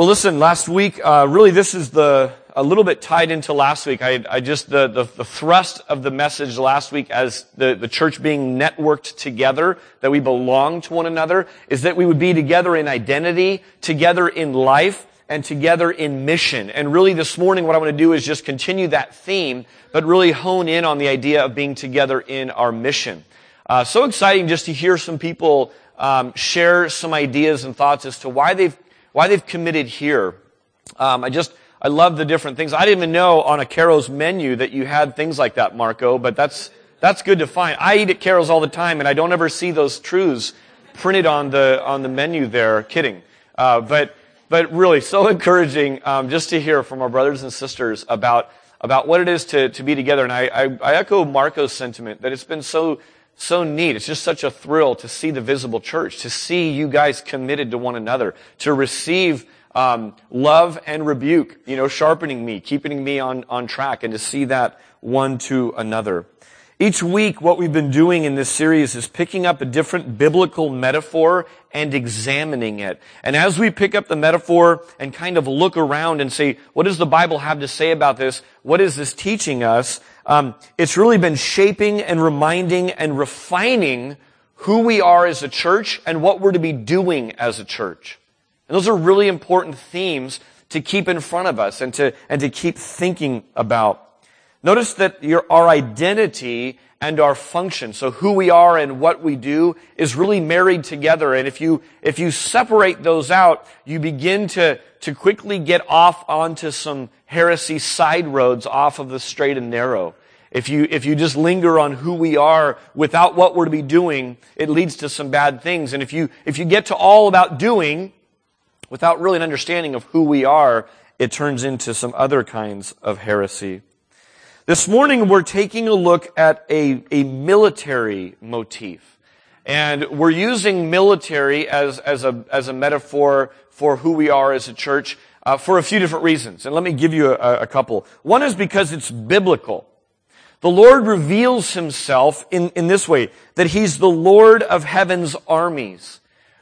Well, listen, last week, uh, really this is the, a little bit tied into last week. I, I just, the, the, the, thrust of the message last week as the, the church being networked together, that we belong to one another, is that we would be together in identity, together in life, and together in mission. And really this morning what I want to do is just continue that theme, but really hone in on the idea of being together in our mission. Uh, so exciting just to hear some people um, share some ideas and thoughts as to why they've why they've committed here. Um, I just, I love the different things. I didn't even know on a Caro's menu that you had things like that, Marco, but that's, that's good to find. I eat at Caro's all the time and I don't ever see those truths printed on the, on the menu there. Kidding. Uh, but, but really so encouraging, um, just to hear from our brothers and sisters about, about what it is to, to be together. And I, I, I echo Marco's sentiment that it's been so, so neat. It's just such a thrill to see the visible church, to see you guys committed to one another, to receive um, love and rebuke, you know, sharpening me, keeping me on, on track, and to see that one to another. Each week, what we've been doing in this series is picking up a different biblical metaphor and examining it. And as we pick up the metaphor and kind of look around and say, what does the Bible have to say about this? What is this teaching us? Um, it's really been shaping and reminding and refining who we are as a church and what we're to be doing as a church. And those are really important themes to keep in front of us and to, and to keep thinking about. Notice that your, our identity and our function, so who we are and what we do, is really married together. And if you, if you separate those out, you begin to, to quickly get off onto some heresy side roads off of the straight and narrow. If you, if you just linger on who we are without what we're to be doing, it leads to some bad things. And if you, if you get to all about doing without really an understanding of who we are, it turns into some other kinds of heresy. This morning we're taking a look at a, a military motif. And we're using military as, as, a, as a metaphor for who we are as a church uh, for a few different reasons. And let me give you a, a couple. One is because it's biblical. The Lord reveals himself in, in this way, that he's the Lord of heaven's armies.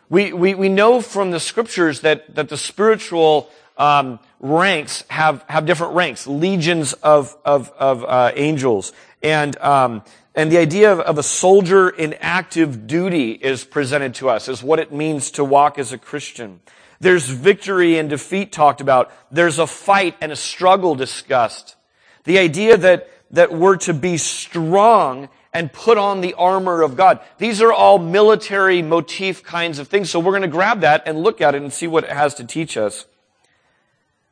We, we, we know from the scriptures that, that the spiritual um, ranks have, have different ranks, legions of, of, of uh, angels. And, um, and the idea of, of a soldier in active duty is presented to us as what it means to walk as a Christian. There's victory and defeat talked about. There's a fight and a struggle discussed. The idea that, that we're to be strong and put on the armor of God. These are all military motif kinds of things. So we're going to grab that and look at it and see what it has to teach us.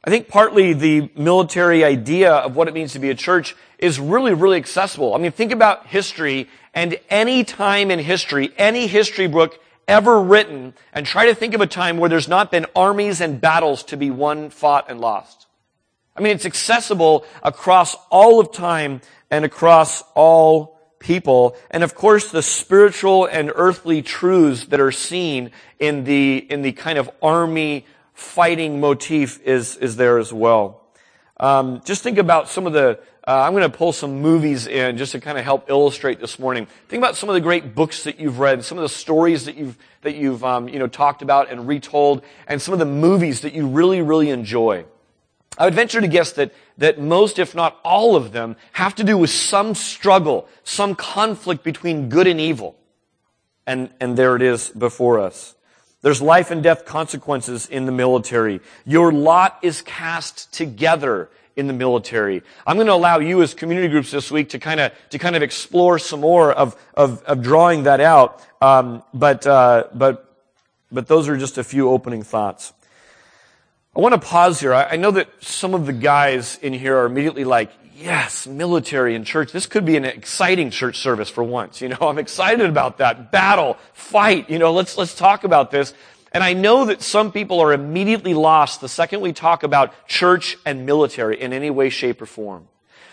I think partly the military idea of what it means to be a church is really, really accessible. I mean, think about history and any time in history, any history book ever written, and try to think of a time where there's not been armies and battles to be won, fought, and lost. I mean, it's accessible across all of time and across all people. And of course, the spiritual and earthly truths that are seen in the, in the kind of army fighting motif is, is there as well. Um, just think about some of the, uh, I'm going to pull some movies in just to kind of help illustrate this morning. Think about some of the great books that you've read, some of the stories that you've, that you've, um, you know, talked about and retold, and some of the movies that you really, really enjoy. I would venture to guess that, that most, if not all of them, have to do with some struggle, some conflict between good and evil. And, and there it is before us. There's life and death consequences in the military. Your lot is cast together in the military. I'm going to allow you as community groups this week to kind of to kind of explore some more of of, of drawing that out. Um, but uh, but but those are just a few opening thoughts. I want to pause here. I know that some of the guys in here are immediately like, yes, military and church. This could be an exciting church service for once. You know, I'm excited about that. Battle, fight, you know, let's, let's talk about this. And I know that some people are immediately lost the second we talk about church and military in any way, shape, or form.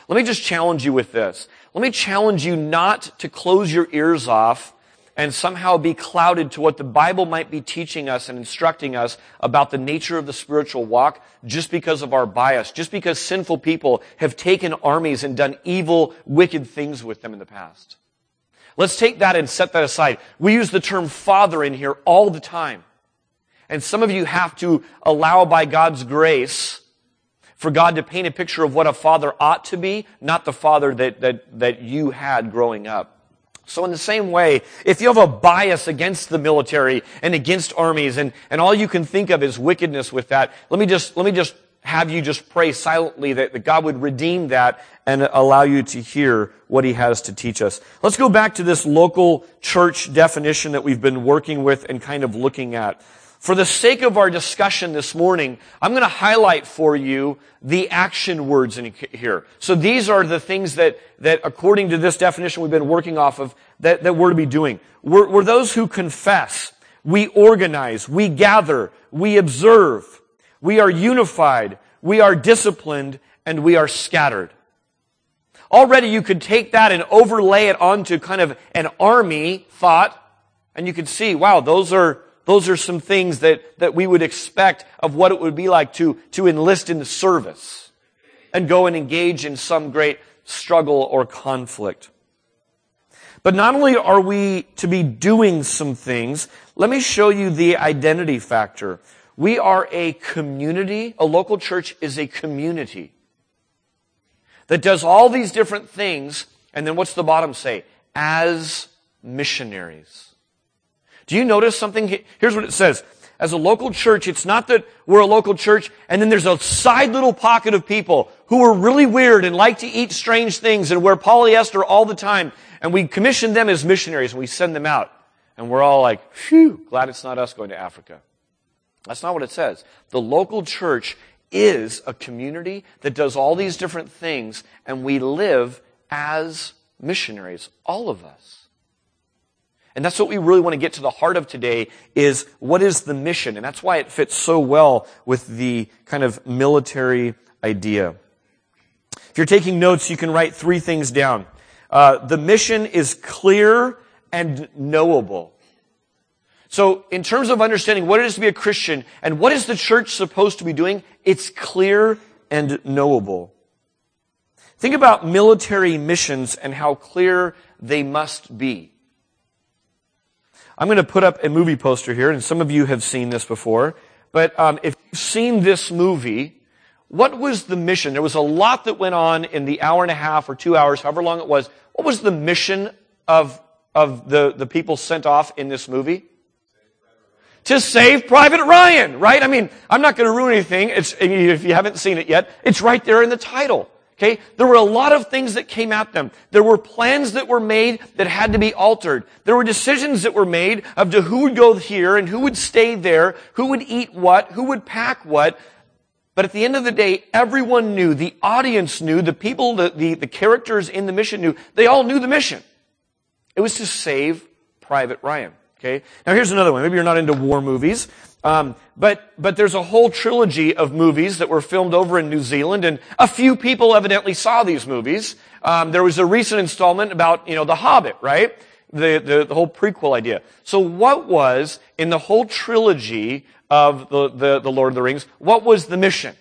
Let me just challenge you with this. Let me challenge you not to close your ears off and somehow be clouded to what the Bible might be teaching us and instructing us about the nature of the spiritual walk just because of our bias, just because sinful people have taken armies and done evil, wicked things with them in the past. Let's take that and set that aside. We use the term father in here all the time. And some of you have to allow by God's grace for God to paint a picture of what a father ought to be, not the father that, that, that you had growing up. So in the same way, if you have a bias against the military and against armies and, and all you can think of is wickedness with that, let me just, let me just have you just pray silently that, that God would redeem that and allow you to hear what he has to teach us. Let's go back to this local church definition that we've been working with and kind of looking at. For the sake of our discussion this morning, I'm going to highlight for you the action words in here. So these are the things that, that according to this definition we've been working off of, that, that we're to be doing. We're, we're those who confess. We organize. We gather. We observe. We are unified. We are disciplined. And we are scattered. Already you could take that and overlay it onto kind of an army thought, and you could see, wow, those are, those are some things that, that we would expect of what it would be like to, to enlist in the service and go and engage in some great struggle or conflict. But not only are we to be doing some things, let me show you the identity factor. We are a community. A local church is a community that does all these different things. And then what's the bottom say? As missionaries. Do you notice something? Here's what it says. As a local church, it's not that we're a local church and then there's a side little pocket of people who are really weird and like to eat strange things and wear polyester all the time. And we commission them as missionaries and we send them out. And we're all like, phew, glad it's not us going to Africa. That's not what it says. The local church is a community that does all these different things and we live as missionaries. All of us. And that's what we really want to get to the heart of today is what is the mission? And that's why it fits so well with the kind of military idea. If you're taking notes, you can write three things down. Uh, the mission is clear and knowable. So in terms of understanding what it is to be a Christian and what is the church supposed to be doing, it's clear and knowable. Think about military missions and how clear they must be. I'm going to put up a movie poster here, and some of you have seen this before. But um, if you've seen this movie, what was the mission? There was a lot that went on in the hour and a half or two hours, however long it was. What was the mission of, of the, the people sent off in this movie? to save Private Ryan, right? I mean, I'm not going to ruin anything. It's, if you haven't seen it yet, it's right there in the title. Okay? There were a lot of things that came at them. There were plans that were made that had to be altered. There were decisions that were made of to who would go here and who would stay there, who would eat what, who would pack what. But at the end of the day, everyone knew, the audience knew, the people, the, the, the characters in the mission knew, they all knew the mission. It was to save Private Ryan. Okay? Now here's another one. Maybe you're not into war movies. Um, but but there's a whole trilogy of movies that were filmed over in New Zealand, and a few people evidently saw these movies. Um, there was a recent installment about you know the Hobbit, right? The, the, the whole prequel idea. So what was in the whole trilogy of the, the, the Lord of the Rings? What was the mission?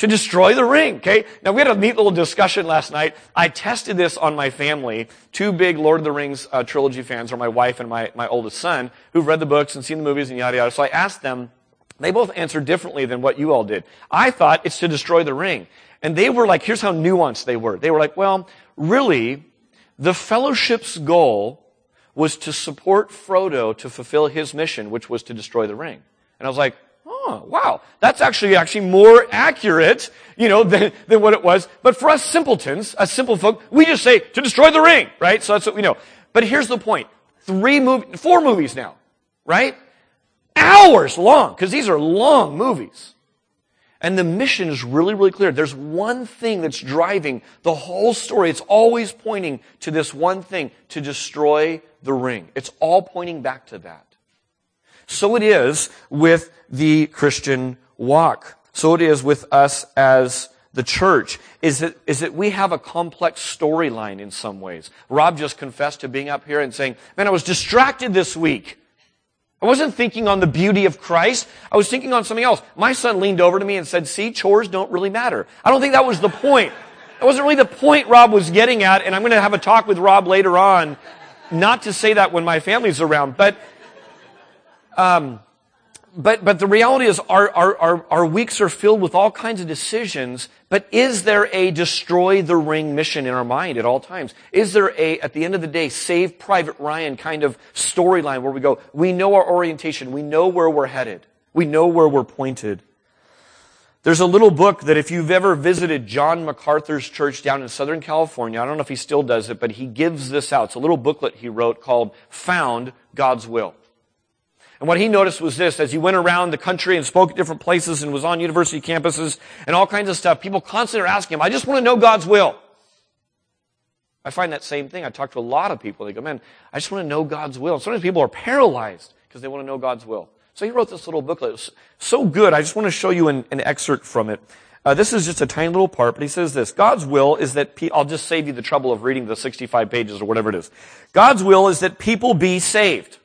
To destroy the ring. Okay. Now we had a neat little discussion last night. I tested this on my family. Two big Lord of the Rings uh, trilogy fans are my wife and my, my oldest son who've read the books and seen the movies and yada yada. So I asked them, they both answered differently than what you all did. I thought it's to destroy the ring. And they were like, here's how nuanced they were. They were like, well, really, the fellowship's goal was to support Frodo to fulfill his mission, which was to destroy the ring. And I was like, oh, wow, that's actually actually more accurate, you know, than, than what it was. But for us simpletons, us simple folk, we just say to destroy the ring, right? So that's what we know. But here's the point: three movie, four movies now, right? Hours long, because these are long movies. And the mission is really, really clear. There's one thing that's driving the whole story. It's always pointing to this one thing, to destroy the ring. It's all pointing back to that. So it is with the Christian walk. So it is with us as the church is that, is that we have a complex storyline in some ways. Rob just confessed to being up here and saying, man, I was distracted this week. I wasn't thinking on the beauty of Christ. I was thinking on something else. My son leaned over to me and said, see, chores don't really matter. I don't think that was the point. That wasn't really the point Rob was getting at, and I'm going to have a talk with Rob later on, not to say that when my family's around, but um, but, but the reality is our, our, our, our weeks are filled with all kinds of decisions, but is there a destroy the ring mission in our mind at all times? Is there a, at the end of the day, save Private Ryan kind of storyline where we go, we know our orientation, we know where we're headed, we know where we're pointed. There's a little book that if you've ever visited John MacArthur's church down in Southern California, I don't know if he still does it, but he gives this out. It's a little booklet he wrote called Found God's Will. And what he noticed was this, as he went around the country and spoke at different places and was on university campuses and all kinds of stuff, people constantly are asking him, I just want to know God's will. I find that same thing. I talk to a lot of people. They go, man, I just want to know God's will. Sometimes people are paralyzed because they want to know God's will. So he wrote this little booklet. It was so good. I just want to show you an, an excerpt from it. Uh, this is just a tiny little part, but he says this. God's will is that, pe- I'll just save you the trouble of reading the 65 pages or whatever it is. God's will is that people be saved.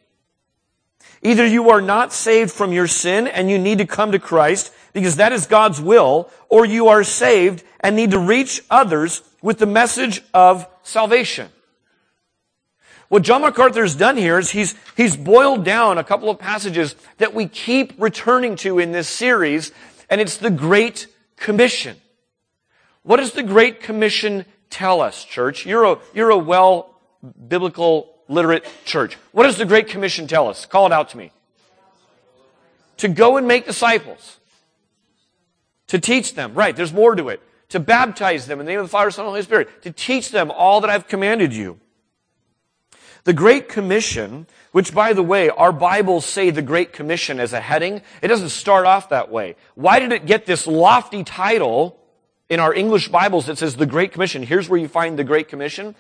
Either you are not saved from your sin and you need to come to Christ because that is God's will, or you are saved and need to reach others with the message of salvation. What John MacArthur has done here is he's, he's boiled down a couple of passages that we keep returning to in this series, and it's the Great Commission. What does the Great Commission tell us, church? You're a, you're a well biblical literate church. What does the Great Commission tell us? Call it out to me. To go and make disciples. To teach them. Right, there's more to it. To baptize them in the name of the Father, Son, and Holy Spirit. To teach them all that I've commanded you. The Great Commission, which by the way, our Bibles say the Great Commission as a heading, it doesn't start off that way. Why did it get this lofty title in our English Bibles that says the Great Commission? Here's where you find the Great Commission.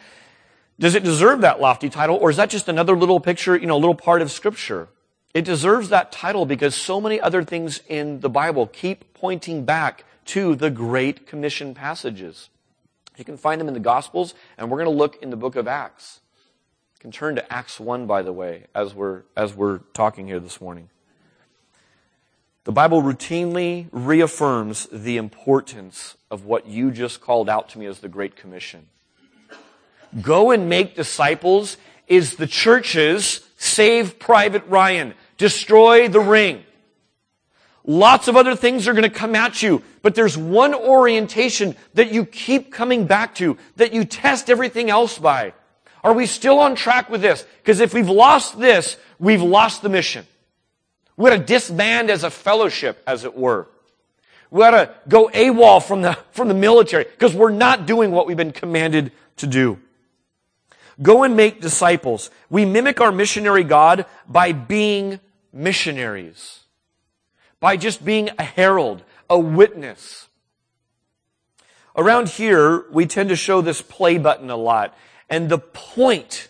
Does it deserve that lofty title, or is that just another little picture, you know, a little part of Scripture? It deserves that title because so many other things in the Bible keep pointing back to the Great Commission passages. You can find them in the Gospels, and we're going to look in the book of Acts. You can turn to Acts 1, by the way, as we're, as we're talking here this morning. The Bible routinely reaffirms the importance of what you just called out to me as the Great Commission go and make disciples is the church's save Private Ryan, destroy the ring. Lots of other things are going to come at you, but there's one orientation that you keep coming back to, that you test everything else by. Are we still on track with this? Because if we've lost this, we've lost the mission. We ought to disband as a fellowship, as it were. We ought to go AWOL from the, from the military, because we're not doing what we've been commanded to do. Go and make disciples. We mimic our missionary God by being missionaries. By just being a herald, a witness. Around here, we tend to show this play button a lot. And the point,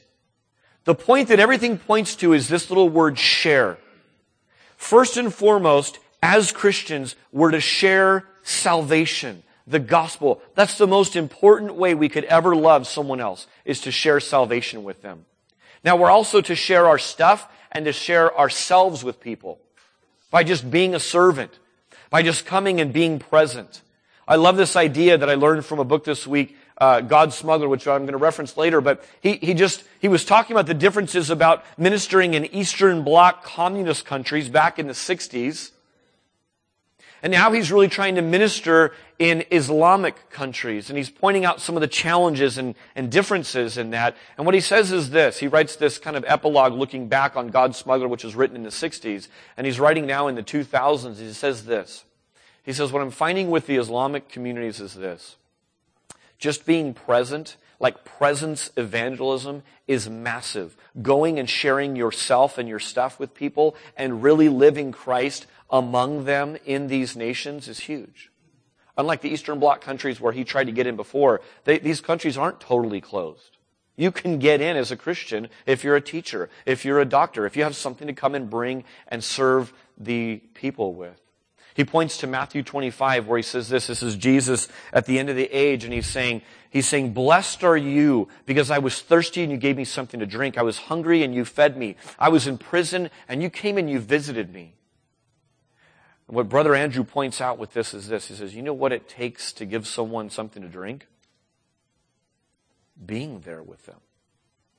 the point that everything points to is this little word share. First and foremost, as Christians, we're to share salvation the gospel. That's the most important way we could ever love someone else, is to share salvation with them. Now we're also to share our stuff and to share ourselves with people by just being a servant, by just coming and being present. I love this idea that I learned from a book this week, uh, God Smuggler, which I'm going to reference later, but he, he just, he was talking about the differences about ministering in Eastern Bloc communist countries back in the 60s and now he's really trying to minister in Islamic countries. And he's pointing out some of the challenges and, and differences in that. And what he says is this. He writes this kind of epilogue looking back on God's Smuggler, which was written in the 60s. And he's writing now in the 2000s. He says this. He says, what I'm finding with the Islamic communities is this. Just being present, like presence evangelism, is massive. Going and sharing yourself and your stuff with people and really living Christ among them in these nations is huge. Unlike the Eastern Bloc countries where he tried to get in before, they, these countries aren't totally closed. You can get in as a Christian if you're a teacher, if you're a doctor, if you have something to come and bring and serve the people with. He points to Matthew 25 where he says this, this is Jesus at the end of the age and he's saying, he's saying, blessed are you because I was thirsty and you gave me something to drink. I was hungry and you fed me. I was in prison and you came and you visited me. And what Brother Andrew points out with this is this. He says, you know what it takes to give someone something to drink? Being there with them.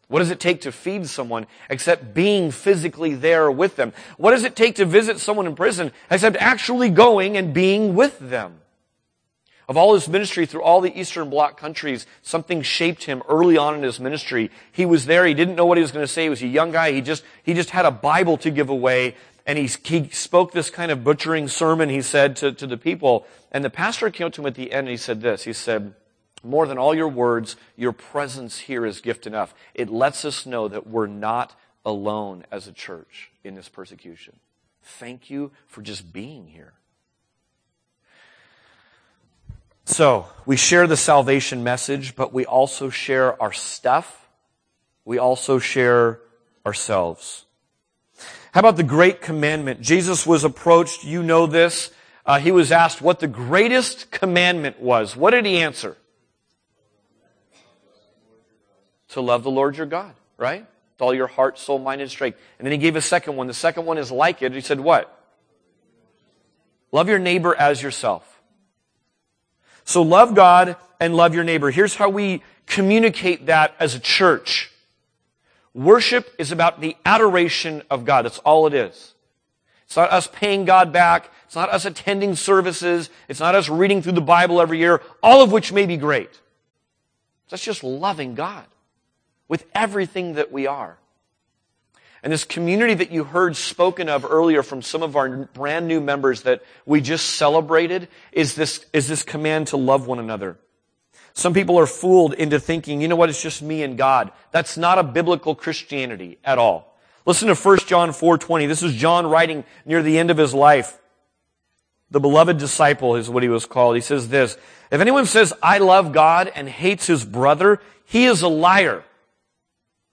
What does it take to feed someone except being physically there with them? What does it take to visit someone in prison except actually going and being with them? Of all his ministry through all the Eastern Bloc countries, something shaped him early on in his ministry. He was there. He didn't know what he was going to say. He was a young guy. He just, he just had a Bible to give away. And he, he spoke this kind of butchering sermon, he said, to, to the people. And the pastor came up to him at the end and he said this. He said, more than all your words, your presence here is gift enough. It lets us know that we're not alone as a church in this persecution. Thank you for just being here. So, we share the salvation message, but we also share our stuff. We also share ourselves. How about the great commandment? Jesus was approached, you know this. Uh, he was asked what the greatest commandment was. What did he answer? To love the Lord your God, right? With all your heart, soul, mind, and strength. And then he gave a second one. The second one is like it. He said what? Love your neighbor as yourself. So love God and love your neighbor. Here's how we communicate that as a church. Worship is about the adoration of God. That's all it is. It's not us paying God back. It's not us attending services. It's not us reading through the Bible every year, all of which may be great. That's just loving God with everything that we are. And this community that you heard spoken of earlier from some of our brand new members that we just celebrated is this, is this command to love one another. Some people are fooled into thinking, you know what, it's just me and God. That's not a biblical Christianity at all. Listen to 1 John 4.20. This is John writing near the end of his life. The beloved disciple is what he was called. He says this, if anyone says, I love God and hates his brother, he is a liar.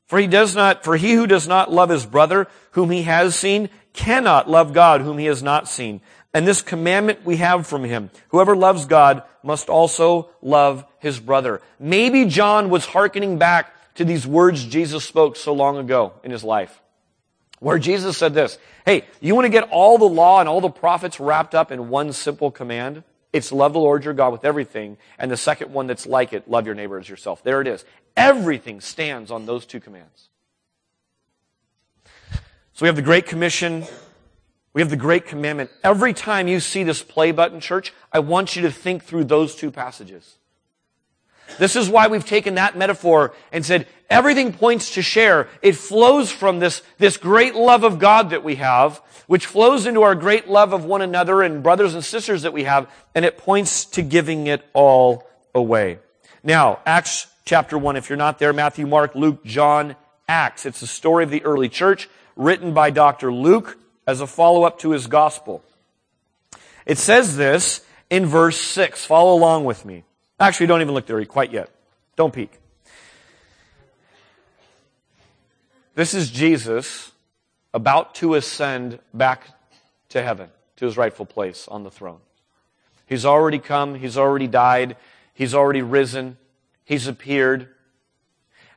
For he does not, for he who does not love his brother whom he has seen cannot love God whom he has not seen. And this commandment we have from him. Whoever loves God must also love his brother. Maybe John was hearkening back to these words Jesus spoke so long ago in his life. Where Jesus said this, hey, you want to get all the law and all the prophets wrapped up in one simple command? It's love the Lord your God with everything. And the second one that's like it, love your neighbor as yourself. There it is. Everything stands on those two commands. So we have the Great Commission. We have the Great Commandment. Every time you see this play button, church, I want you to think through those two passages. This is why we've taken that metaphor and said everything points to share. It flows from this, this great love of God that we have, which flows into our great love of one another and brothers and sisters that we have, and it points to giving it all away. Now, Acts chapter 1, if you're not there, Matthew, Mark, Luke, John, Acts. It's the story of the early church written by Dr. Luke as a follow-up to his gospel. It says this in verse 6. Follow along with me. Actually, don't even look there quite yet. Don't peek. This is Jesus about to ascend back to heaven, to his rightful place on the throne. He's already come, he's already died, he's already risen, he's appeared.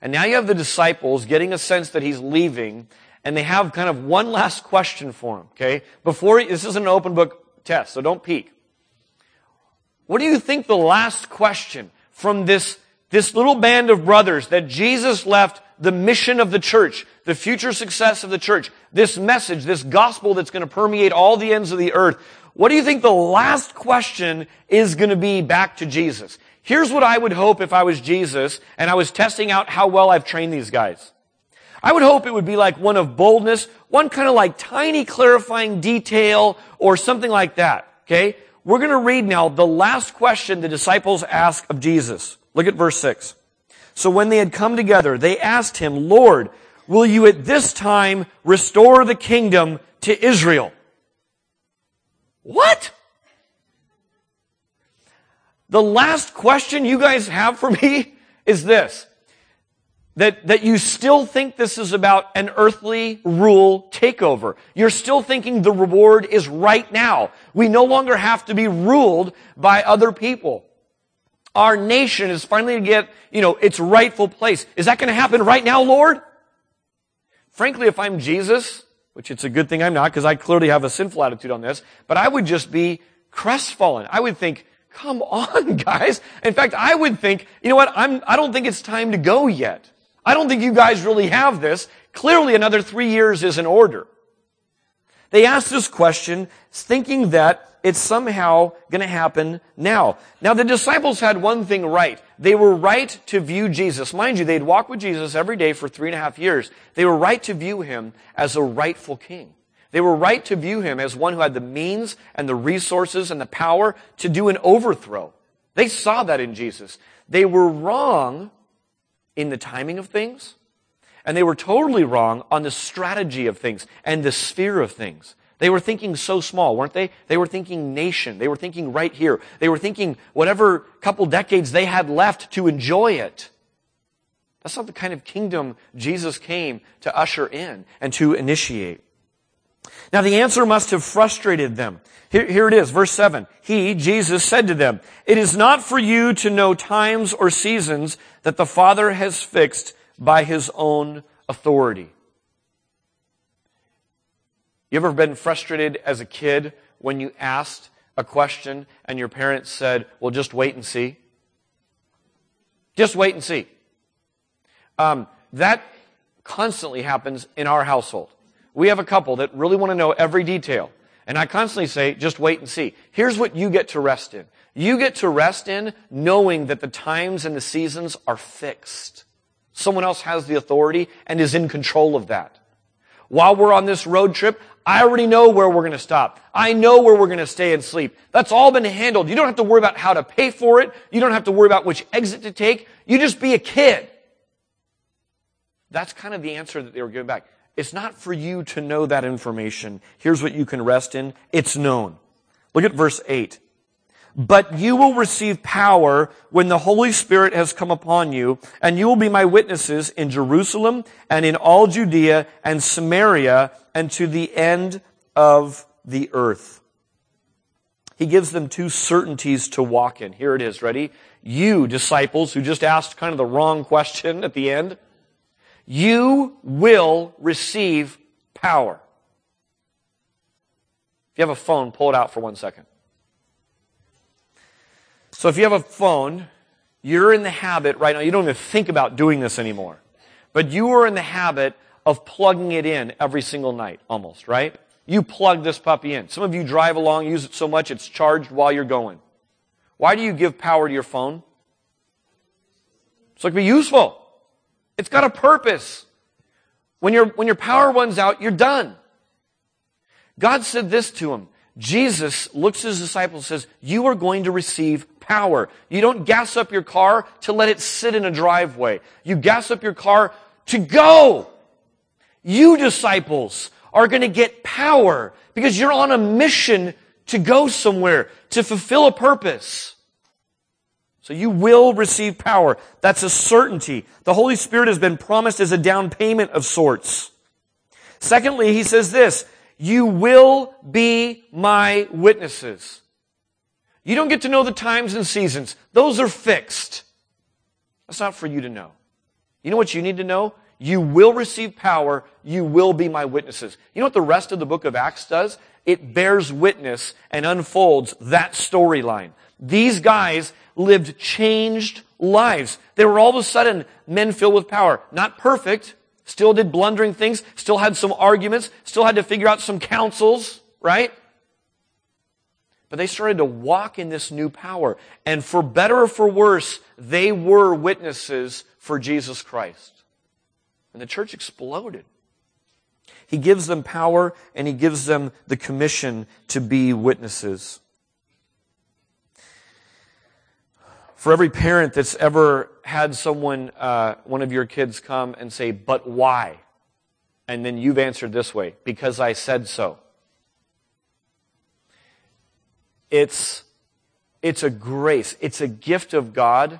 And now you have the disciples getting a sense that he's leaving, and they have kind of one last question for him, okay? Before, this is an open book test, so don't peek. What do you think the last question from this, this little band of brothers that Jesus left the mission of the church, the future success of the church, this message, this gospel that's going to permeate all the ends of the earth. What do you think the last question is going to be back to Jesus? Here's what I would hope if I was Jesus and I was testing out how well I've trained these guys. I would hope it would be like one of boldness, one kind of like tiny clarifying detail or something like that. Okay? We're going to read now the last question the disciples ask of Jesus. Look at verse 6. So when they had come together, they asked him, Lord, will you at this time restore the kingdom to Israel? What? The last question you guys have for me is this that, that you still think this is about an earthly rule takeover. You're still thinking the reward is right now. We no longer have to be ruled by other people. Our nation is finally to get, you know, its rightful place. Is that going to happen right now, Lord? Frankly, if I'm Jesus, which it's a good thing I'm not because I clearly have a sinful attitude on this, but I would just be crestfallen. I would think, come on, guys. In fact, I would think, you know what? I'm, I don't think it's time to go yet. I don't think you guys really have this. Clearly another three years is in order. They asked this question thinking that it's somehow going to happen now. Now the disciples had one thing right. They were right to view Jesus. Mind you, they'd walk with Jesus every day for three and a half years. They were right to view him as a rightful king. They were right to view him as one who had the means and the resources and the power to do an overthrow. They saw that in Jesus. They were wrong in the timing of things, and they were totally wrong on the strategy of things and the sphere of things. They were thinking so small, weren't they? They were thinking nation. They were thinking right here. They were thinking whatever couple decades they had left to enjoy it. That's not the kind of kingdom Jesus came to usher in and to initiate. Now the answer must have frustrated them. Here, here, it is, verse 7. He, Jesus, said to them, It is not for you to know times or seasons that the Father has fixed by his own authority. You ever been frustrated as a kid when you asked a question and your parents said, well, just wait and see? Just wait and see. Um, that constantly happens in our household. We have a couple that really want to know every detail. And I constantly say, just wait and see. Here's what you get to rest in. You get to rest in knowing that the times and the seasons are fixed. Someone else has the authority and is in control of that. While we're on this road trip, I already know where we're going to stop. I know where we're going to stay and sleep. That's all been handled. You don't have to worry about how to pay for it. You don't have to worry about which exit to take. You just be a kid. That's kind of the answer that they were giving back. It's not for you to know that information. Here's what you can rest in. It's known. Look at verse 8. But you will receive power when the Holy Spirit has come upon you, and you will be my witnesses in Jerusalem and in all Judea and Samaria and to the end of the earth. He gives them two certainties to walk in. Here it is. Ready? You, disciples, who just asked kind of the wrong question at the end, you will receive power. If you have a phone, pull it out for one second. So if you have a phone, you're in the habit right now, you don't even think about doing this anymore, but you are in the habit of plugging it in every single night, almost, right? You plug this puppy in. Some of you drive along, use it so much it's charged while you're going. Why do you give power to your phone? So it can be useful. It's got a purpose. When your, when your power runs out, you're done. God said this to him. Jesus looks at his disciples and says, you are going to receive power. You don't gas up your car to let it sit in a driveway. You gas up your car to go. You disciples are going to get power because you're on a mission to go somewhere, to fulfill a purpose. So you will receive power. That's a certainty. The Holy Spirit has been promised as a down payment of sorts. Secondly, he says this, you will be my witnesses. You don't get to know the times and seasons. Those are fixed. That's not for you to know. You know what you need to know? You will receive power. You will be my witnesses. You know what the rest of the book of Acts does? It bears witness and unfolds that storyline. These guys lived changed lives. They were all of a sudden men filled with power. Not perfect. Still did blundering things. Still had some arguments. Still had to figure out some counsels, right? But they started to walk in this new power. And for better or for worse, they were witnesses for Jesus Christ. And the church exploded. He gives them power and he gives them the commission to be witnesses. For every parent that's ever had someone, uh, one of your kids come and say, but why? And then you've answered this way, because I said so. It's, it's a grace. It's a gift of God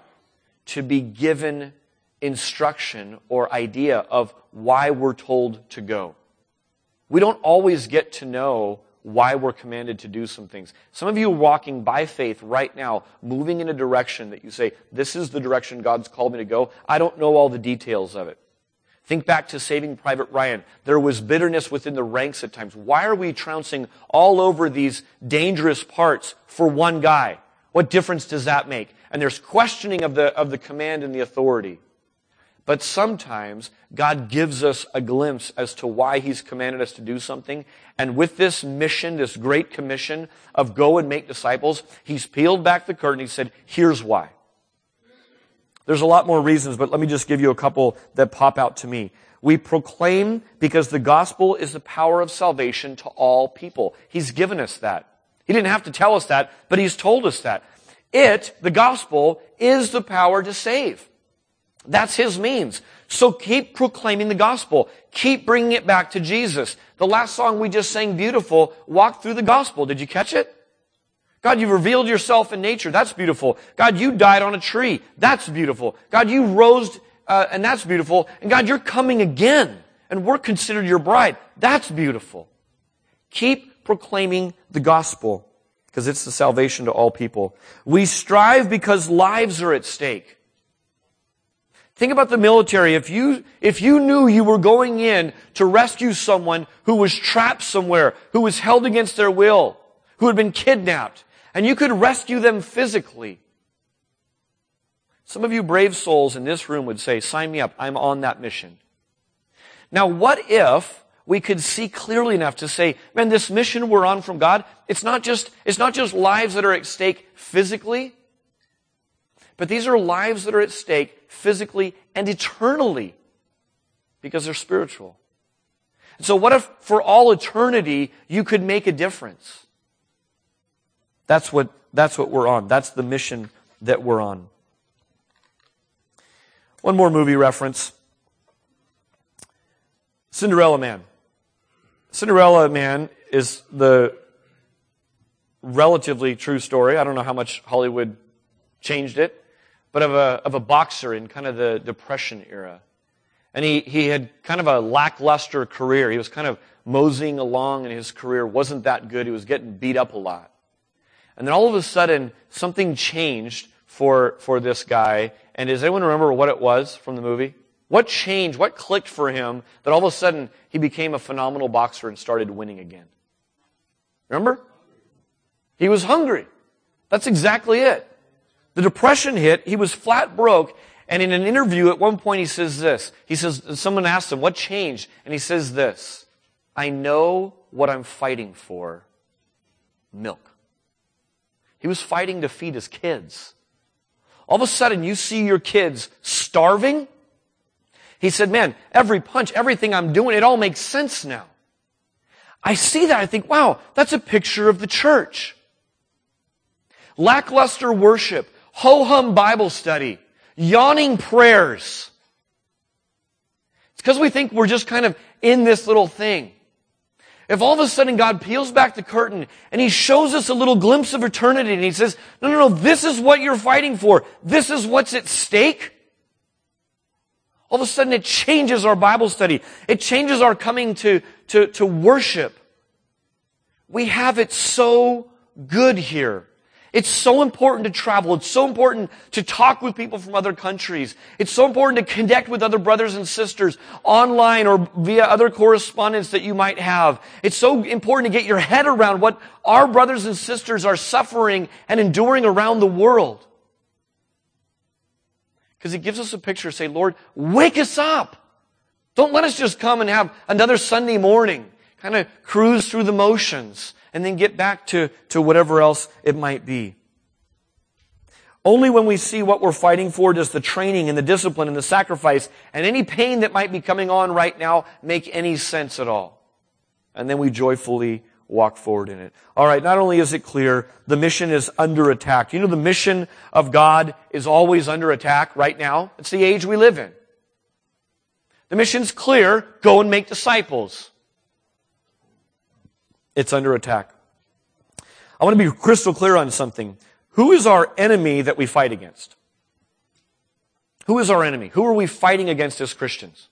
to be given instruction or idea of why we're told to go. We don't always get to know why we're commanded to do some things. Some of you walking by faith right now, moving in a direction that you say, this is the direction God's called me to go. I don't know all the details of it. Think back to Saving Private Ryan. There was bitterness within the ranks at times. Why are we trouncing all over these dangerous parts for one guy? What difference does that make? And there's questioning of the, of the command and the authority. But sometimes God gives us a glimpse as to why He's commanded us to do something. And with this mission, this great commission of go and make disciples, He's peeled back the curtain. He said, here's why. There's a lot more reasons, but let me just give you a couple that pop out to me. We proclaim because the gospel is the power of salvation to all people. He's given us that. He didn't have to tell us that, but He's told us that. It, the gospel, is the power to save. That's His means. So keep proclaiming the gospel. Keep bringing it back to Jesus. The last song we just sang, beautiful, walk through the gospel. Did you catch it? God, you've revealed yourself in nature. That's beautiful. God, you died on a tree. That's beautiful. God, you rose, uh, and that's beautiful. And God, you're coming again, and we're considered your bride. That's beautiful. Keep proclaiming the gospel, because it's the salvation to all people. We strive because lives are at stake. Think about the military. If you, if you knew you were going in to rescue someone who was trapped somewhere, who was held against their will, who had been kidnapped, and you could rescue them physically. Some of you brave souls in this room would say, sign me up. I'm on that mission. Now, what if we could see clearly enough to say, man, this mission we're on from God, it's not just, it's not just lives that are at stake physically, but these are lives that are at stake physically and eternally because they're spiritual. so what if for all eternity you could make a difference? That's what, that's what we're on. That's the mission that we're on. One more movie reference. Cinderella Man. Cinderella Man is the relatively true story. I don't know how much Hollywood changed it but of a, of a boxer in kind of the Depression era. And he, he had kind of a lackluster career. He was kind of moseying along and his career wasn't that good. He was getting beat up a lot. And then all of a sudden, something changed for, for this guy. And does anyone remember what it was from the movie? What changed? What clicked for him that all of a sudden he became a phenomenal boxer and started winning again? Remember? He was hungry. That's exactly it. The depression hit, he was flat broke, and in an interview at one point he says this. He says, someone asked him, what changed? And he says this, I know what I'm fighting for. Milk. He was fighting to feed his kids. All of a sudden you see your kids starving. He said, man, every punch, everything I'm doing, it all makes sense now. I see that. I think, wow, that's a picture of the church. Lackluster worship, ho-hum Bible study, yawning prayers. It's because we think we're just kind of in this little thing. If all of a sudden God peels back the curtain and He shows us a little glimpse of eternity and He says, no, no, no, this is what you're fighting for. This is what's at stake. All of a sudden it changes our Bible study. It changes our coming to, to, to worship. We have it so good here. It's so important to travel. It's so important to talk with people from other countries. It's so important to connect with other brothers and sisters online or via other correspondence that you might have. It's so important to get your head around what our brothers and sisters are suffering and enduring around the world. Because it gives us a picture, say, Lord, wake us up. Don't let us just come and have another Sunday morning, kind of cruise through the motions and then get back to, to whatever else it might be. Only when we see what we're fighting for does the training and the discipline and the sacrifice and any pain that might be coming on right now make any sense at all. And then we joyfully walk forward in it. Alright, not only is it clear, the mission is under attack. You know the mission of God is always under attack right now? It's the age we live in. The mission's clear, go and make disciples it's under attack. I want to be crystal clear on something. Who is our enemy that we fight against? Who is our enemy? Who are we fighting against as Christians?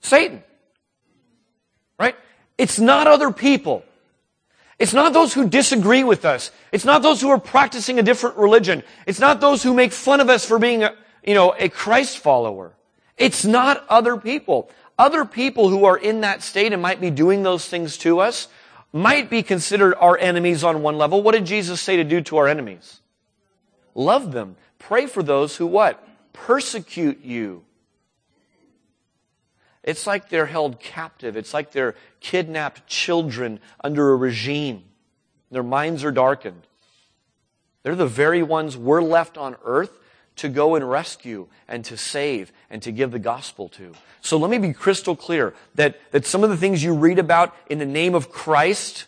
Satan. Right? It's not other people. It's not those who disagree with us. It's not those who are practicing a different religion. It's not those who make fun of us for being a, you know, a Christ follower. It's not other people. Other people who are in that state and might be doing those things to us might be considered our enemies on one level. What did Jesus say to do to our enemies? Love them. Pray for those who what? persecute you. It's like they're held captive. It's like they're kidnapped children under a regime. Their minds are darkened. They're the very ones we're left on earth to go and rescue and to save and to give the gospel to. So let me be crystal clear that, that some of the things you read about in the name of Christ,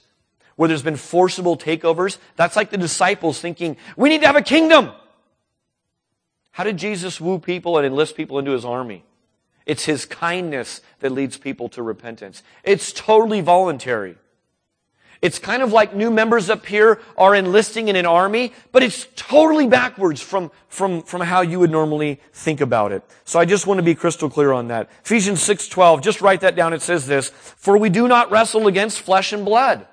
where there's been forcible takeovers, that's like the disciples thinking, we need to have a kingdom. How did Jesus woo people and enlist people into his army? It's his kindness that leads people to repentance. It's totally voluntary. It's kind of like new members up here are enlisting in an army, but it's totally backwards from, from, from how you would normally think about it. So I just want to be crystal clear on that. Ephesians 6:12, just write that down. It says this, "For we do not wrestle against flesh and blood,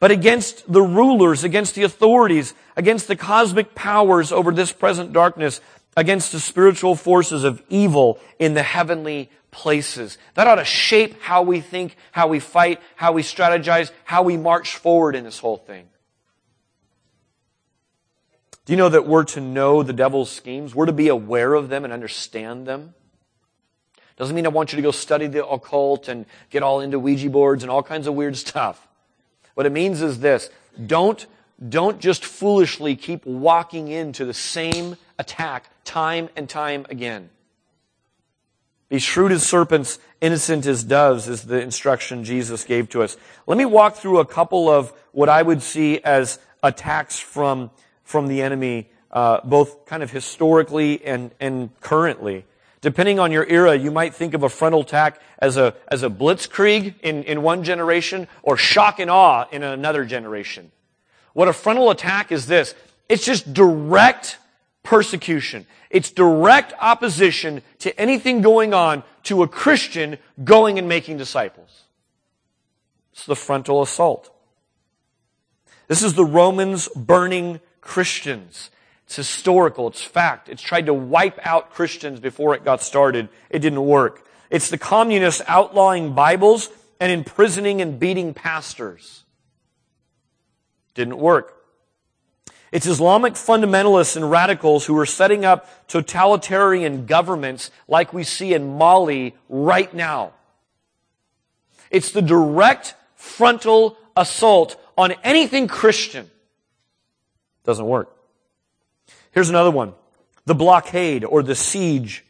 but against the rulers, against the authorities, against the cosmic powers over this present darkness, against the spiritual forces of evil in the heavenly places. That ought to shape how we think, how we fight, how we strategize, how we march forward in this whole thing. Do you know that we're to know the devil's schemes? We're to be aware of them and understand them. Doesn't mean I want you to go study the occult and get all into Ouija boards and all kinds of weird stuff. What it means is this. Don't, don't just foolishly keep walking into the same attack time and time again. Be shrewd as serpents, innocent as doves is the instruction Jesus gave to us. Let me walk through a couple of what I would see as attacks from, from the enemy, uh, both kind of historically and, and currently. Depending on your era, you might think of a frontal attack as a, as a blitzkrieg in, in one generation or shock and awe in another generation. What a frontal attack is this. It's just direct persecution. It's direct opposition to anything going on to a Christian going and making disciples. It's the frontal assault. This is the Romans burning Christians. It's historical. It's fact. It's tried to wipe out Christians before it got started. It didn't work. It's the communists outlawing Bibles and imprisoning and beating pastors. Didn't work. It's Islamic fundamentalists and radicals who are setting up totalitarian governments like we see in Mali right now. It's the direct frontal assault on anything Christian. Doesn't work. Here's another one. The blockade or the siege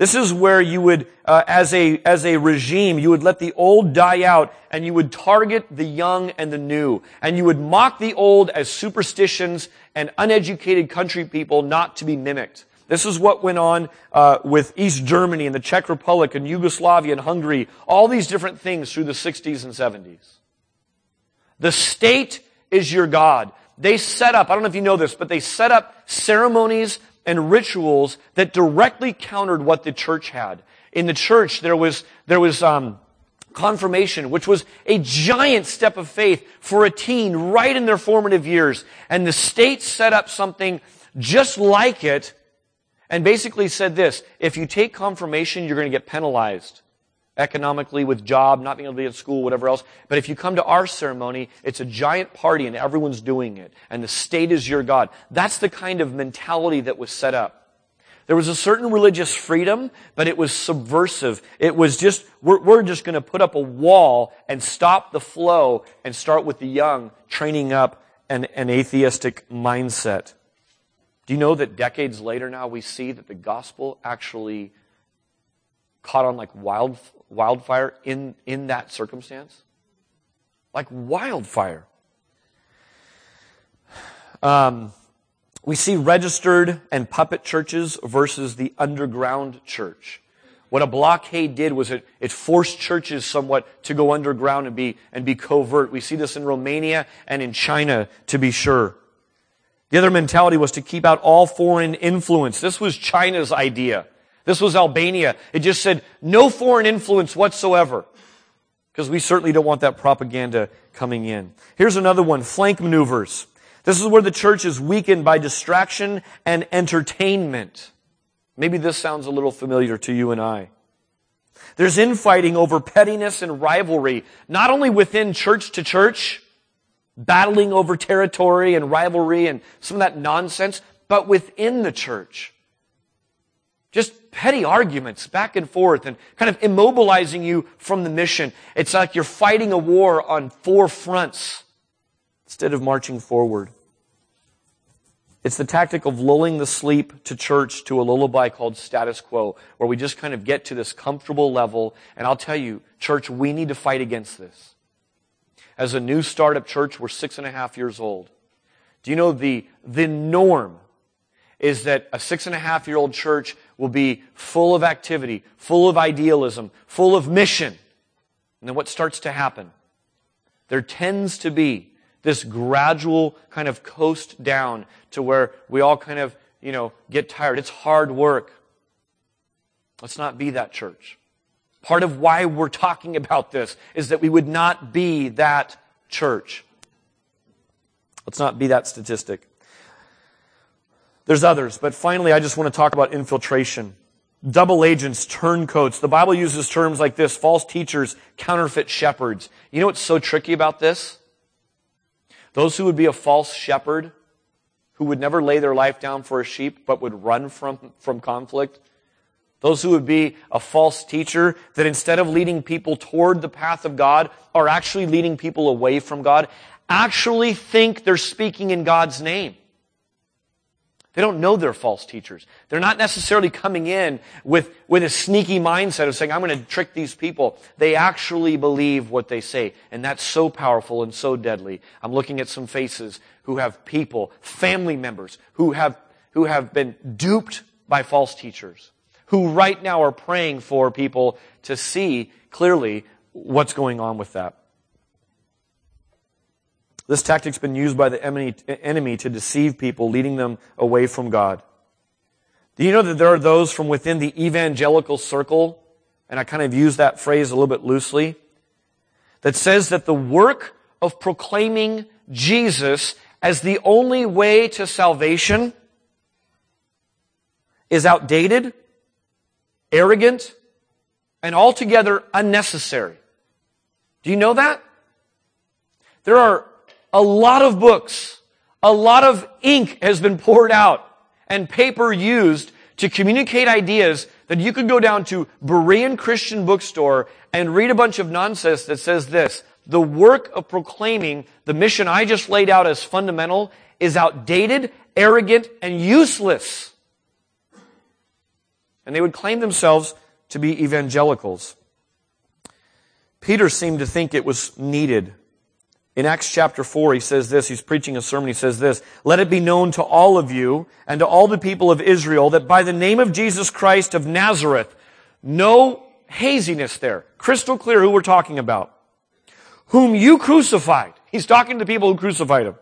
this is where you would, uh, as a as a regime, you would let the old die out, and you would target the young and the new, and you would mock the old as superstitions and uneducated country people not to be mimicked. This is what went on uh, with East Germany and the Czech Republic and Yugoslavia and Hungary, all these different things through the 60s and 70s. The state is your God. They set up, I don't know if you know this, but they set up ceremonies and rituals that directly countered what the church had. In the church, there was, there was, um, confirmation, which was a giant step of faith for a teen right in their formative years. And the state set up something just like it and basically said this, if you take confirmation, you're going to get penalized economically with job, not being able to be at school, whatever else. But if you come to our ceremony, it's a giant party and everyone's doing it. And the state is your God. That's the kind of mentality that was set up. There was a certain religious freedom, but it was subversive. It was just, we're, we're just going to put up a wall and stop the flow and start with the young training up an, an atheistic mindset. Do you know that decades later now we see that the gospel actually caught on like wild, wildfire in, in that circumstance? Like wildfire. Um, we see registered and puppet churches versus the underground church. What a blockade did was it, it forced churches somewhat to go underground and be, and be covert. We see this in Romania and in China, to be sure. The other mentality was to keep out all foreign influence. This was China's idea. This was Albania. It just said no foreign influence whatsoever. Because we certainly don't want that propaganda coming in. Here's another one, flank maneuvers. This is where the church is weakened by distraction and entertainment. Maybe this sounds a little familiar to you and I. There's infighting over pettiness and rivalry, not only within church to church, battling over territory and rivalry and some of that nonsense, but within the church. Petty arguments back and forth and kind of immobilizing you from the mission. It's like you're fighting a war on four fronts instead of marching forward. It's the tactic of lulling the sleep to church to a lullaby called status quo, where we just kind of get to this comfortable level. And I'll tell you, church, we need to fight against this. As a new startup church, we're six and a half years old. Do you know the, the norm is that a six and a half year old church will be full of activity, full of idealism, full of mission. And then what starts to happen? There tends to be this gradual kind of coast down to where we all kind of, you know, get tired. It's hard work. Let's not be that church. Part of why we're talking about this is that we would not be that church. Let's not be that statistic. There's others, but finally, I just want to talk about infiltration. Double agents, turncoats. The Bible uses terms like this false teachers, counterfeit shepherds. You know what's so tricky about this? Those who would be a false shepherd, who would never lay their life down for a sheep, but would run from, from conflict. Those who would be a false teacher, that instead of leading people toward the path of God, are actually leading people away from God, actually think they're speaking in God's name. They don't know they're false teachers. They're not necessarily coming in with, with a sneaky mindset of saying, I'm going to trick these people. They actually believe what they say. And that's so powerful and so deadly. I'm looking at some faces who have people, family members, who have, who have been duped by false teachers, who right now are praying for people to see clearly what's going on with that. This tactic's been used by the enemy to deceive people, leading them away from God. Do you know that there are those from within the evangelical circle, and I kind of use that phrase a little bit loosely, that says that the work of proclaiming Jesus as the only way to salvation is outdated, arrogant, and altogether unnecessary. Do you know that? There are a lot of books, a lot of ink has been poured out and paper used to communicate ideas that you could go down to Berean Christian bookstore and read a bunch of nonsense that says this. The work of proclaiming the mission I just laid out as fundamental is outdated, arrogant, and useless. And they would claim themselves to be evangelicals. Peter seemed to think it was needed. In Acts chapter 4, he says this, he's preaching a sermon, he says this, Let it be known to all of you and to all the people of Israel that by the name of Jesus Christ of Nazareth, no haziness there, crystal clear who we're talking about, whom you crucified. He's talking to people who crucified him.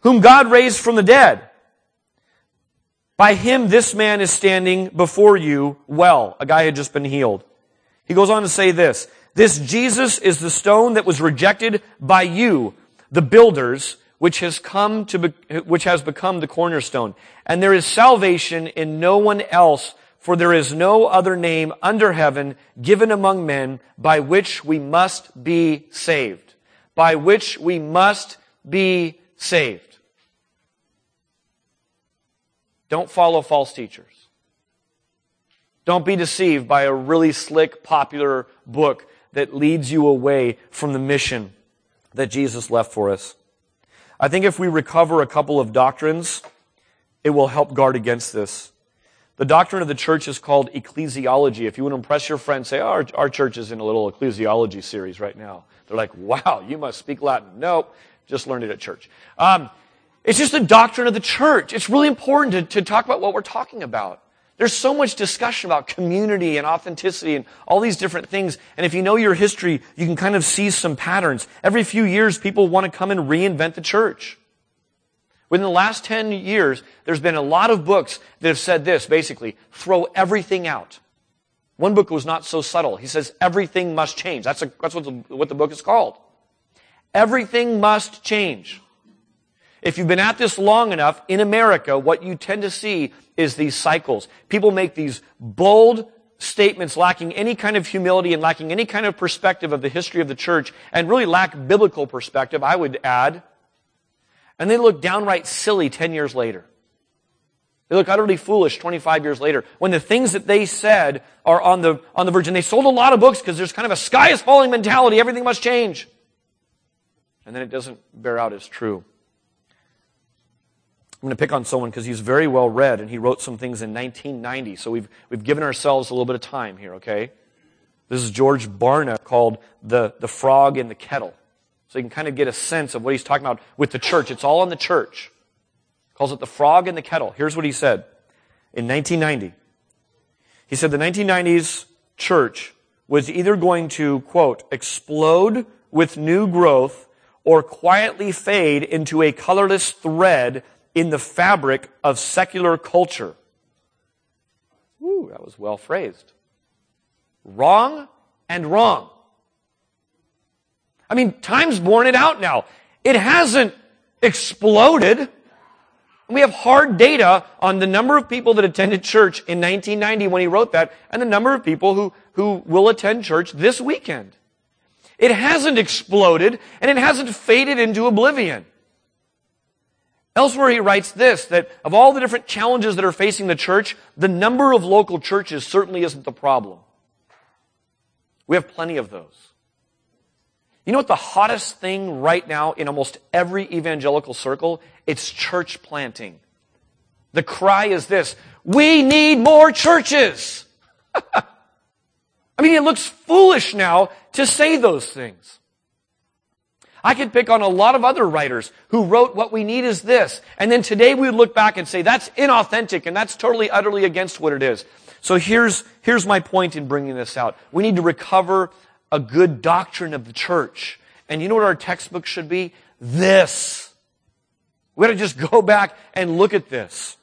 Whom God raised from the dead. By him, this man is standing before you well. A guy had just been healed. He goes on to say this, this Jesus is the stone that was rejected by you, the builders, which has come to, be, which has become the cornerstone. And there is salvation in no one else, for there is no other name under heaven given among men by which we must be saved. By which we must be saved. Don't follow false teachers. Don't be deceived by a really slick, popular book that leads you away from the mission that Jesus left for us. I think if we recover a couple of doctrines, it will help guard against this. The doctrine of the church is called ecclesiology. If you want to impress your friends, say, oh, our, our church is in a little ecclesiology series right now. They're like, wow, you must speak Latin. Nope, just learned it at church. Um, it's just the doctrine of the church. It's really important to, to talk about what we're talking about. There's so much discussion about community and authenticity and all these different things. And if you know your history, you can kind of see some patterns. Every few years, people want to come and reinvent the church. Within the last 10 years, there's been a lot of books that have said this, basically, throw everything out. One book was not so subtle. He says, everything must change. That's, a, that's what, the, what the book is called. Everything must change. If you've been at this long enough in America, what you tend to see is these cycles. People make these bold statements lacking any kind of humility and lacking any kind of perspective of the history of the church and really lack biblical perspective, I would add. And they look downright silly 10 years later. They look utterly foolish 25 years later when the things that they said are on the, on the verge. And they sold a lot of books because there's kind of a sky is falling mentality. Everything must change. And then it doesn't bear out as true. I'm going to pick on someone because he's very well read and he wrote some things in 1990. So we've, we've given ourselves a little bit of time here, okay? This is George Barna called the, the Frog in the Kettle. So you can kind of get a sense of what he's talking about with the church. It's all in the church. Calls it the frog in the kettle. Here's what he said in 1990. He said the 1990s church was either going to, quote, explode with new growth or quietly fade into a colorless thread in the fabric of secular culture. Ooh, that was well phrased. Wrong and wrong. I mean, time's borne it out now. It hasn't exploded. We have hard data on the number of people that attended church in 1990 when he wrote that and the number of people who, who will attend church this weekend. It hasn't exploded and it hasn't faded into oblivion. Elsewhere he writes this, that of all the different challenges that are facing the church, the number of local churches certainly isn't the problem. We have plenty of those. You know what the hottest thing right now in almost every evangelical circle? It's church planting. The cry is this, we need more churches. I mean, it looks foolish now to say those things. I could pick on a lot of other writers who wrote what we need is this. And then today we would look back and say that's inauthentic and that's totally utterly against what it is. So here's, here's my point in bringing this out. We need to recover a good doctrine of the church. And you know what our textbook should be? This. We got to just go back and look at this.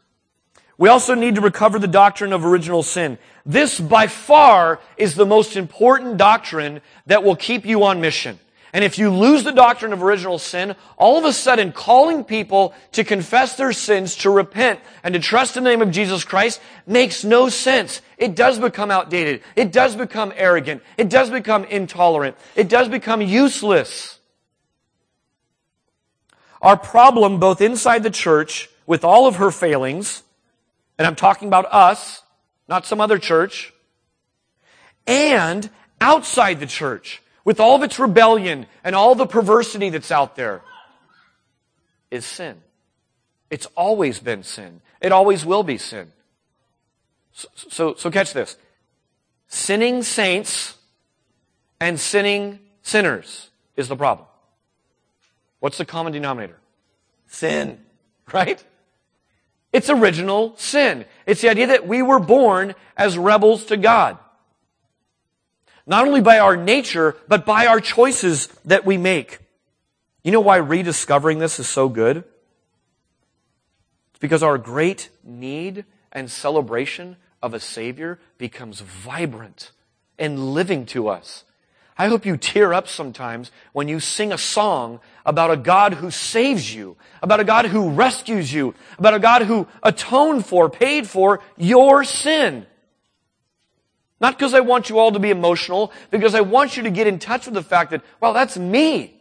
We also need to recover the doctrine of original sin. This by far is the most important doctrine that will keep you on mission. And if you lose the doctrine of original sin, all of a sudden calling people to confess their sins, to repent, and to trust in the name of Jesus Christ makes no sense. It does become outdated. It does become arrogant. It does become intolerant. It does become useless. Our problem, both inside the church, with all of her failings, and I'm talking about us, not some other church, and outside the church, with all of its rebellion and all the perversity that's out there, is sin. It's always been sin. It always will be sin. So, so, so catch this. Sinning saints and sinning sinners is the problem. What's the common denominator? Sin. Right? It's original sin. It's the idea that we were born as rebels to God. Not only by our nature, but by our choices that we make. You know why rediscovering this is so good? It's because our great need and celebration of a Savior becomes vibrant and living to us. I hope you tear up sometimes when you sing a song about a God who saves you, about a God who rescues you, about a God who atoned for, paid for your sin. Not because I want you all to be emotional, because I want you to get in touch with the fact that, well, that's me.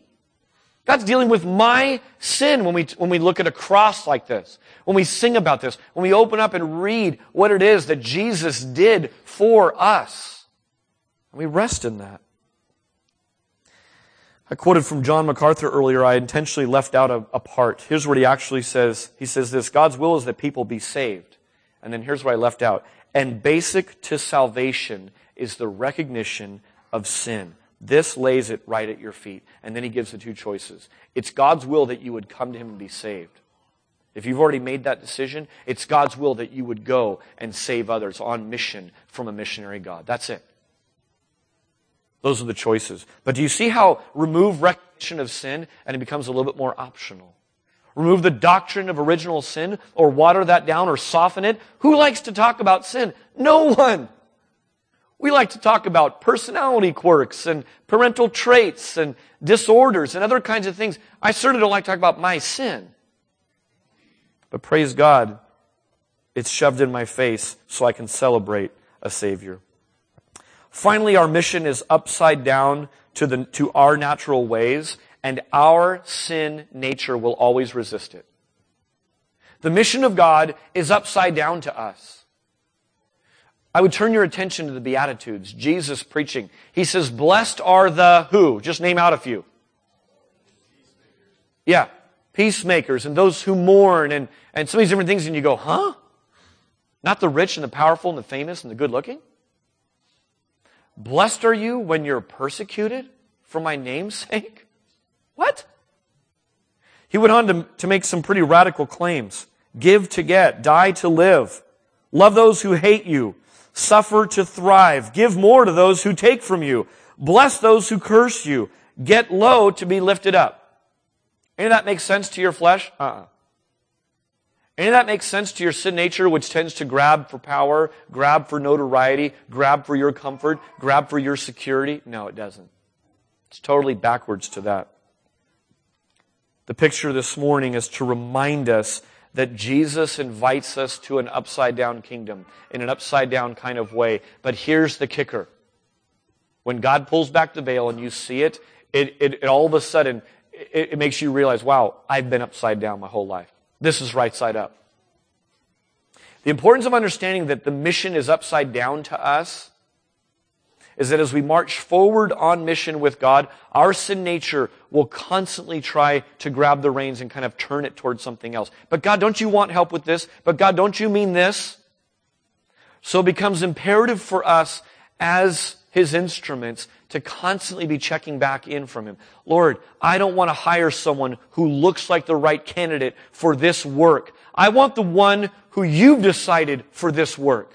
God's dealing with my sin when we, when we look at a cross like this, when we sing about this, when we open up and read what it is that Jesus did for us. And we rest in that. I quoted from John MacArthur earlier. I intentionally left out a, a, part. Here's what he actually says. He says this, God's will is that people be saved. And then here's what I left out. And basic to salvation is the recognition of sin. This lays it right at your feet. And then he gives the two choices. It's God's will that you would come to him and be saved. If you've already made that decision, it's God's will that you would go and save others on mission from a missionary God. That's it. Those are the choices. But do you see how remove recognition of sin and it becomes a little bit more optional? Remove the doctrine of original sin or water that down or soften it. Who likes to talk about sin? No one. We like to talk about personality quirks and parental traits and disorders and other kinds of things. I certainly don't like to talk about my sin. But praise God, it's shoved in my face so I can celebrate a Savior. Finally, our mission is upside down to, the, to our natural ways and our sin nature will always resist it. The mission of God is upside down to us. I would turn your attention to the Beatitudes. Jesus preaching. He says, blessed are the who? Just name out a few. Yeah. Peacemakers and those who mourn and, and some of these different things and you go, huh? Not the rich and the powerful and the famous and the good looking? Blessed are you when you're persecuted for my name's sake? What? He went on to, to make some pretty radical claims. Give to get, die to live. Love those who hate you. Suffer to thrive. Give more to those who take from you. Bless those who curse you. Get low to be lifted up. Any of that makes sense to your flesh? Uh-uh. Any of that makes sense to your sin nature, which tends to grab for power, grab for notoriety, grab for your comfort, grab for your security? No, it doesn't. It's totally backwards to that. The picture this morning is to remind us that Jesus invites us to an upside down kingdom in an upside down kind of way. But here's the kicker. When God pulls back the veil and you see it, it, it, it all of a sudden, it, it makes you realize, wow, I've been upside down my whole life. This is right side up. The importance of understanding that the mission is upside down to us is that as we march forward on mission with God, our sin nature will constantly try to grab the reins and kind of turn it towards something else. But God, don't you want help with this? But God, don't you mean this? So it becomes imperative for us as His instruments to constantly be checking back in from Him. Lord, I don't want to hire someone who looks like the right candidate for this work. I want the one who you've decided for this work.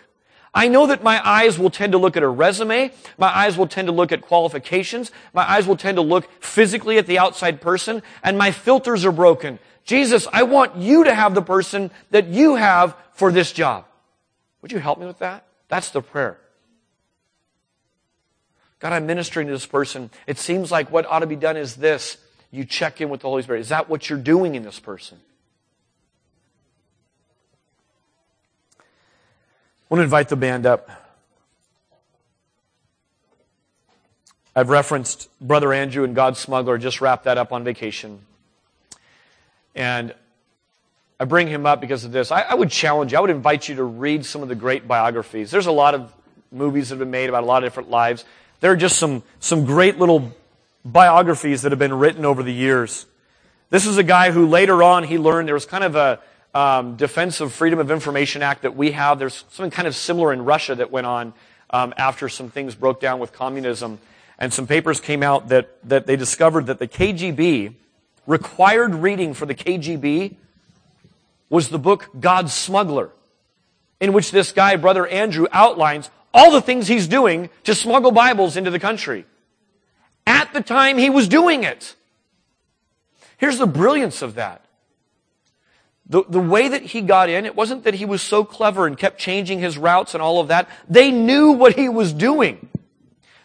I know that my eyes will tend to look at a resume. My eyes will tend to look at qualifications. My eyes will tend to look physically at the outside person and my filters are broken. Jesus, I want you to have the person that you have for this job. Would you help me with that? That's the prayer. God, I'm ministering to this person. It seems like what ought to be done is this. You check in with the Holy Spirit. Is that what you're doing in this person? I want to invite the band up. I've referenced Brother Andrew and God's Smuggler, just wrapped that up on vacation. And I bring him up because of this. I, I, would challenge you, I would invite you to read some of the great biographies. There's a lot of movies that have been made about a lot of different lives. There are just some, some great little biographies that have been written over the years. This is a guy who later on he learned there was kind of a, um, Defense of Freedom of Information Act that we have. There's something kind of similar in Russia that went on um, after some things broke down with communism. And some papers came out that, that they discovered that the KGB, required reading for the KGB, was the book God's Smuggler, in which this guy, Brother Andrew, outlines all the things he's doing to smuggle Bibles into the country. At the time he was doing it. Here's the brilliance of that. The, the way that he got in, it wasn't that he was so clever and kept changing his routes and all of that. They knew what he was doing.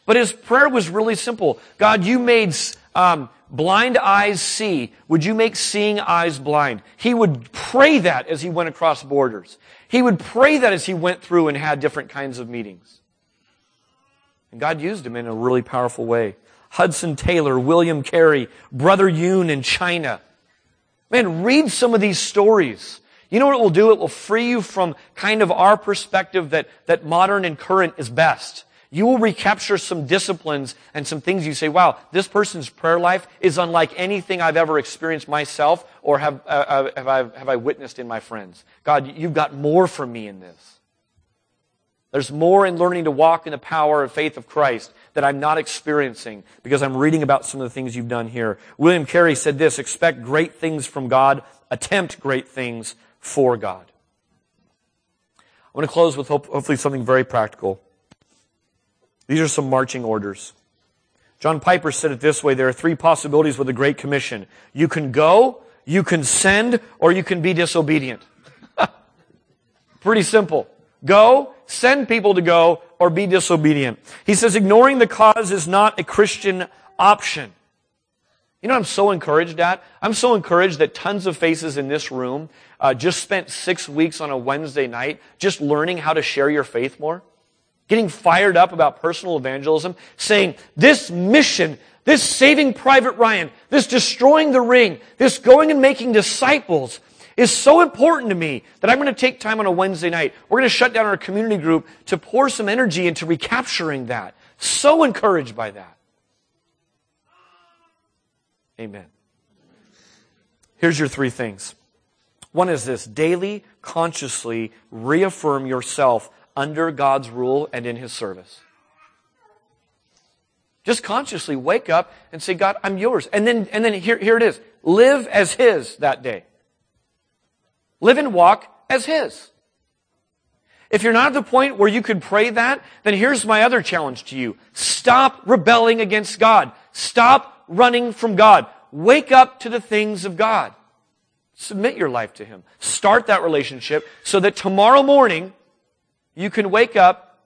But his prayer was really simple. God, you made um, blind eyes see. Would you make seeing eyes blind? He would pray that as he went across borders. He would pray that as he went through and had different kinds of meetings. And God used him in a really powerful way. Hudson Taylor, William Carey, Brother Yun in China. Man, read some of these stories. You know what it will do? It will free you from kind of our perspective that, that modern and current is best. You will recapture some disciplines and some things you say, wow, this person's prayer life is unlike anything I've ever experienced myself or have, uh, uh have, I, have I witnessed in my friends. God, you've got more for me in this. There's more in learning to walk in the power and faith of Christ that I'm not experiencing because I'm reading about some of the things you've done here. William Carey said this, expect great things from God, attempt great things for God. I want to close with hope, hopefully something very practical. These are some marching orders. John Piper said it this way, there are three possibilities with the Great Commission. You can go, you can send, or you can be disobedient. Pretty simple. Go, send people to go, or be disobedient. He says ignoring the cause is not a Christian option. You know I'm so encouraged at? I'm so encouraged that tons of faces in this room uh, just spent six weeks on a Wednesday night just learning how to share your faith more. Getting fired up about personal evangelism, saying, this mission, this saving Private Ryan, this destroying the ring, this going and making disciples, is so important to me that I'm going to take time on a Wednesday night. We're going to shut down our community group to pour some energy into recapturing that. So encouraged by that. Amen. Here's your three things. One is this daily, consciously reaffirm yourself under God's rule and in His service. Just consciously wake up and say, God, I'm yours. And then, and then here, here it is. Live as His that day. Live and walk as His. If you're not at the point where you could pray that, then here's my other challenge to you. Stop rebelling against God. Stop running from God. Wake up to the things of God. Submit your life to Him. Start that relationship so that tomorrow morning you can wake up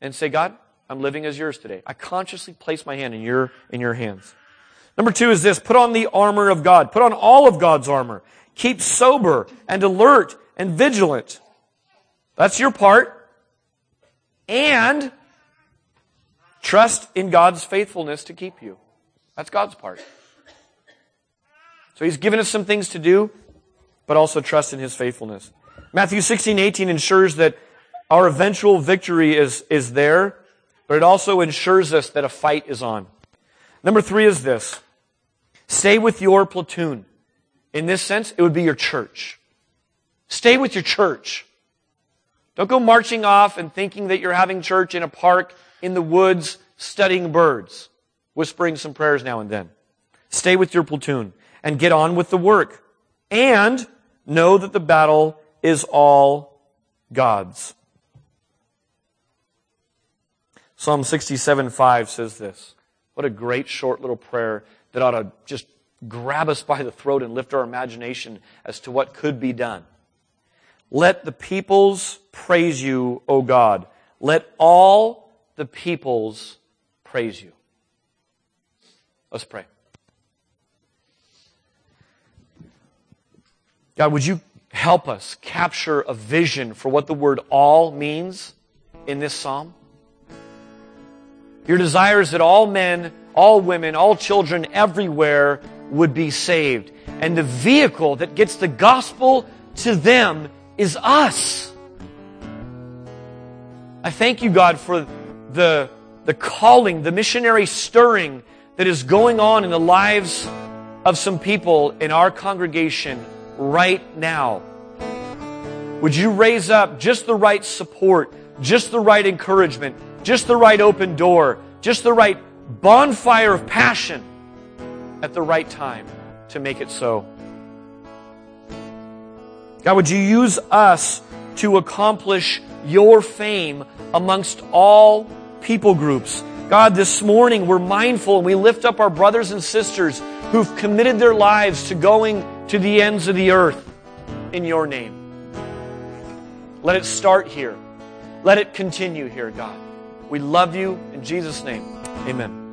and say, God, I'm living as yours today. I consciously place my hand in your, in your hands. Number two is this. Put on the armor of God. Put on all of God's armor. Keep sober and alert and vigilant. That's your part. And trust in God's faithfulness to keep you. That's God's part. So he's given us some things to do, but also trust in his faithfulness. Matthew 16, 18 ensures that our eventual victory is, is there but it also ensures us that a fight is on. Number three is this. Stay with your platoon. In this sense, it would be your church. Stay with your church. Don't go marching off and thinking that you're having church in a park, in the woods, studying birds, whispering some prayers now and then. Stay with your platoon and get on with the work. And know that the battle is all God's. Psalm 67 5 says this. What a great short little prayer that ought to just grab us by the throat and lift our imagination as to what could be done. Let the peoples praise you, O God. Let all the peoples praise you. Let's pray. God, would you help us capture a vision for what the word all means in this psalm? Your desire is that all men, all women, all children everywhere would be saved. And the vehicle that gets the gospel to them is us. I thank you, God, for the, the calling, the missionary stirring that is going on in the lives of some people in our congregation right now. Would you raise up just the right support, just the right encouragement, just the right open door, just the right bonfire of passion at the right time to make it so. God, would you use us to accomplish your fame amongst all people groups? God, this morning we're mindful and we lift up our brothers and sisters who've committed their lives to going to the ends of the earth in your name. Let it start here. Let it continue here, God. We love you in Jesus' name. Amen.